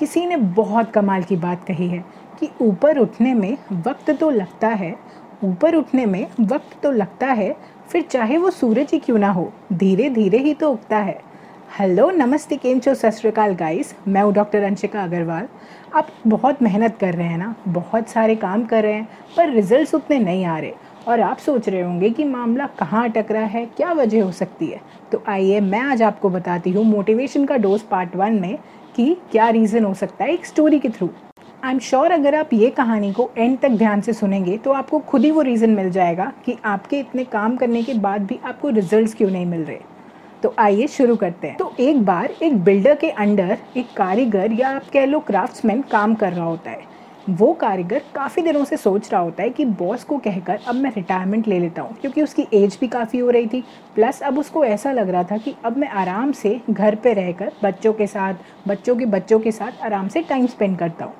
किसी ने बहुत कमाल की बात कही है कि ऊपर उठने में वक्त तो लगता है, ऊपर उठने में वक्त तो लगता है, फिर चाहे वो सूरज ही क्यों ना हो धीरे धीरे ही तो उगता है। हेलो, नमस्ते, केम छो? सत श्रीकाल गाइस मैं हूँ डॉक्टर अंशिका अग्रवाल। आप बहुत मेहनत कर रहे हैं ना? बहुत सारे काम कर रहे हैं, पर रिजल्ट्स उतने नहीं आ रहे। और आप सोच रहे होंगे कि मामला कहाँ अटक रहा है, क्या वजह हो सकती है? तो आइए, मैं आज आपको बताती हूँ मोटिवेशन का डोज पार्ट वन में कि क्या रीज़न हो सकता है एक स्टोरी के थ्रू आई एम श्योर अगर आप ये कहानी को एंड तक ध्यान से सुनेंगे तो आपको खुद ही वो रीज़न मिल जाएगा कि आपके इतने काम करने के बाद भी आपको रिज़ल्ट क्यों नहीं मिल रहे। तो आइए शुरू करते हैं। तो एक बार एक बिल्डर के अंडर एक कारीगर या आप कह लो क्राफ्ट्समैन काम कर रहा होता है। वो कारीगर काफ़ी दिनों से सोच रहा होता है कि बॉस को कहकर अब मैं रिटायरमेंट ले लेता हूँ, क्योंकि उसकी एज भी काफ़ी हो रही थी। प्लस अब उसको ऐसा लग रहा था कि अब मैं आराम से घर पे रहकर बच्चों के साथ, बच्चों के बच्चों के साथ आराम से टाइम स्पेंड करता हूँ।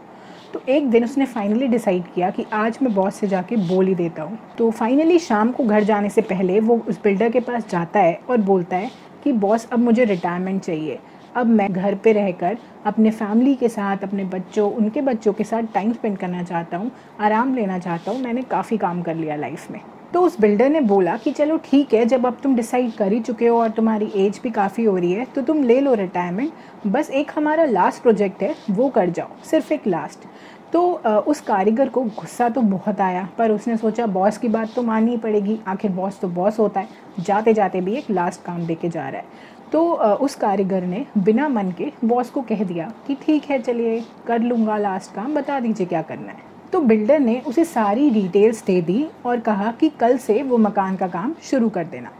तो एक दिन उसने फाइनली डिसाइड किया कि आज मैं बॉस से जाके बोल ही देता हूँ। तो फाइनली शाम को घर जाने से पहले वो उस बिल्डर के पास जाता है और बोलता है कि बॉस अब मुझे रिटायरमेंट चाहिए। अब मैं घर पे रहकर अपने फैमिली के साथ, अपने बच्चों, उनके बच्चों के साथ टाइम स्पेंड करना चाहता हूँ, आराम लेना चाहता हूँ। मैंने काफ़ी काम कर लिया लाइफ में। तो उस बिल्डर ने बोला कि चलो ठीक है, जब अब तुम डिसाइड कर ही चुके हो और तुम्हारी एज भी काफ़ी हो रही है तो तुम ले लो रिटायरमेंट बस एक हमारा लास्ट प्रोजेक्ट है, वो कर जाओ, सिर्फ़ एक लास्ट तो उस कारीगर को गुस्सा तो बहुत आया, पर उसने सोचा, बॉस की बात तो माननी पड़ेगी। आखिर बॉस तो बॉस होता है। जाते जाते भी एक लास्ट काम दे के जा रहा है। तो उस कारीगर ने बिना मन के बॉस को कह दिया कि, ठीक है, चलिए, कर लूँगा लास्ट काम, बता दीजिए क्या करना है। तो बिल्डर ने उसे सारी डिटेल्स दे दी और कहा कि कल से वो मकान का काम शुरू कर देना।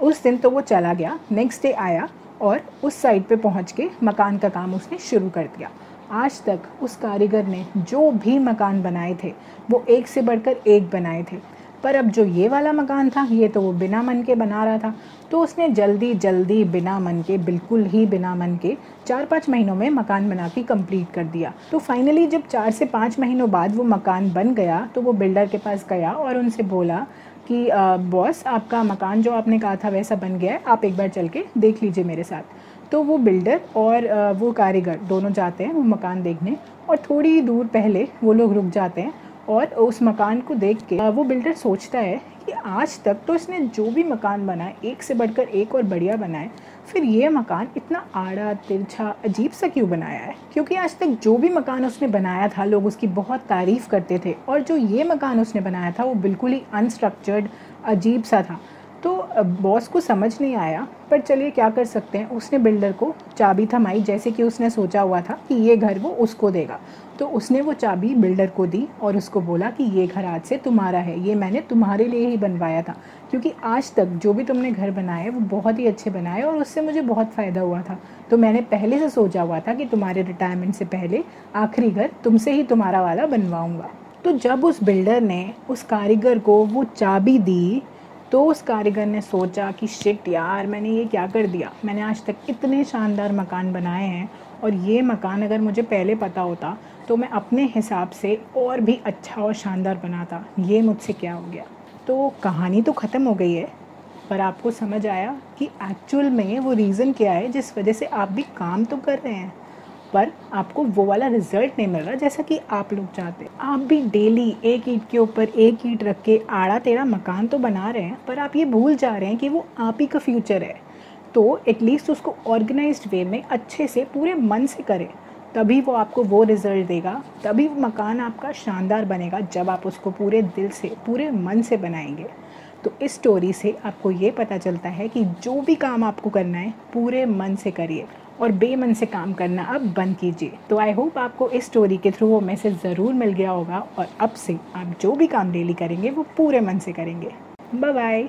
उस दिन तो वो चला गया, नेक्स्ट डे आया और उस साइड पे पहुँच के मकान का काम उसने शुरू कर दिया। आज तक उस कारीगर ने जो भी मकान बनाए थे, वो एक से बढ़कर एक बनाए थे। पर अब जो ये वाला मकान था, ये तो वो बिना मन के बना रहा था। तो उसने जल्दी जल्दी बिना मन के, बिल्कुल ही बिना मन के चार पाँच महीनों में मकान बना के कंप्लीट कर दिया। तो फाइनली जब चार से पाँच महीनों बाद वो मकान बन गया तो वो बिल्डर के पास गया और उनसे बोला कि बॉस आपका मकान जो आपने कहा था वैसा बन गया है, आप एक बार चल के देख लीजिए मेरे साथ। तो वो बिल्डर और वो कारीगर दोनों जाते हैं वो मकान देखने और थोड़ी दूर पहले वो लोग रुक जाते हैं और उस मकान को देख के वो बिल्डर सोचता है कि आज तक तो इसने जो भी मकान बनाए, एक से बढ़कर एक और बढ़िया बनाए, फिर ये मकान इतना आड़ा, तिरछा, अजीब सा क्यों बनाया है? क्योंकि आज तक जो भी मकान उसने बनाया था, लोग उसकी बहुत तारीफ़ करते थे और जो ये मकान उसने बनाया था वो बिल्कुल ही अनस्ट्रक्चर्ड अजीब सा था। तो बॉस को समझ नहीं आया, पर चलिए क्या कर सकते हैं? उसने बिल्डर को चाबी थमाई, जैसे कि उसने सोचा हुआ था कि ये घर वो उसको देगा। तो उसने वो चाबी बिल्डर को दी और उसको बोला कि ये घर आज से तुम्हारा है। ये मैंने तुम्हारे लिए ही बनवाया था, क्योंकि आज तक जो भी तुमने घर बनाए वो बहुत ही अच्छे बनाए और उससे मुझे बहुत फ़ायदा हुआ था। तो मैंने पहले से सोचा हुआ था कि तुम्हारे रिटायरमेंट से पहले आखिरी घर तुमसे ही तुम्हारा वाला बनवाऊँगा। तो जब उस बिल्डर ने उस कारीगर को वो चाबी दी तो उस कारीगर ने सोचा कि, शिट यार, मैंने ये क्या कर दिया? मैंने आज तक इतने शानदार मकान बनाए हैं और ये मकान अगर मुझे पहले पता होता तो मैं अपने हिसाब से और भी अच्छा और शानदार बनाता। ये मुझसे क्या हो गया? तो कहानी तो ख़त्म हो गई है, पर आपको समझ आया कि एक्चुअल में वो रीज़न क्या है जिस वजह से आप भी काम तो कर रहे हैं। पर आपको वो वाला रिज़ल्ट नहीं मिल रहा, जैसा कि आप लोग चाहते आप भी डेली एक ईट के ऊपर एक ईट रख के आड़ा तेरा मकान तो बना रहे हैं, पर आप ये भूल जा रहे हैं कि वो आप ही का फ्यूचर है। तो एटलीस्ट उसको ऑर्गेनाइज वे में अच्छे से पूरे मन से करें। तभी वो आपको वो रिज़ल्ट देगा, तभी वो मकान आपका शानदार बनेगा, जब आप उसको पूरे दिल से, पूरे मन से बनाएँगे। तो इस स्टोरी से आपको ये पता चलता है कि जो भी काम आपको करना है, पूरे मन से करिए। और बेमन से काम करना अब बंद कीजिए। तो आई होप आपको इस स्टोरी के थ्रू वो मैसेज ज़रूर मिल गया होगा और अब से आप जो भी काम डेली करेंगे, वो पूरे मन से करेंगे। Bye bye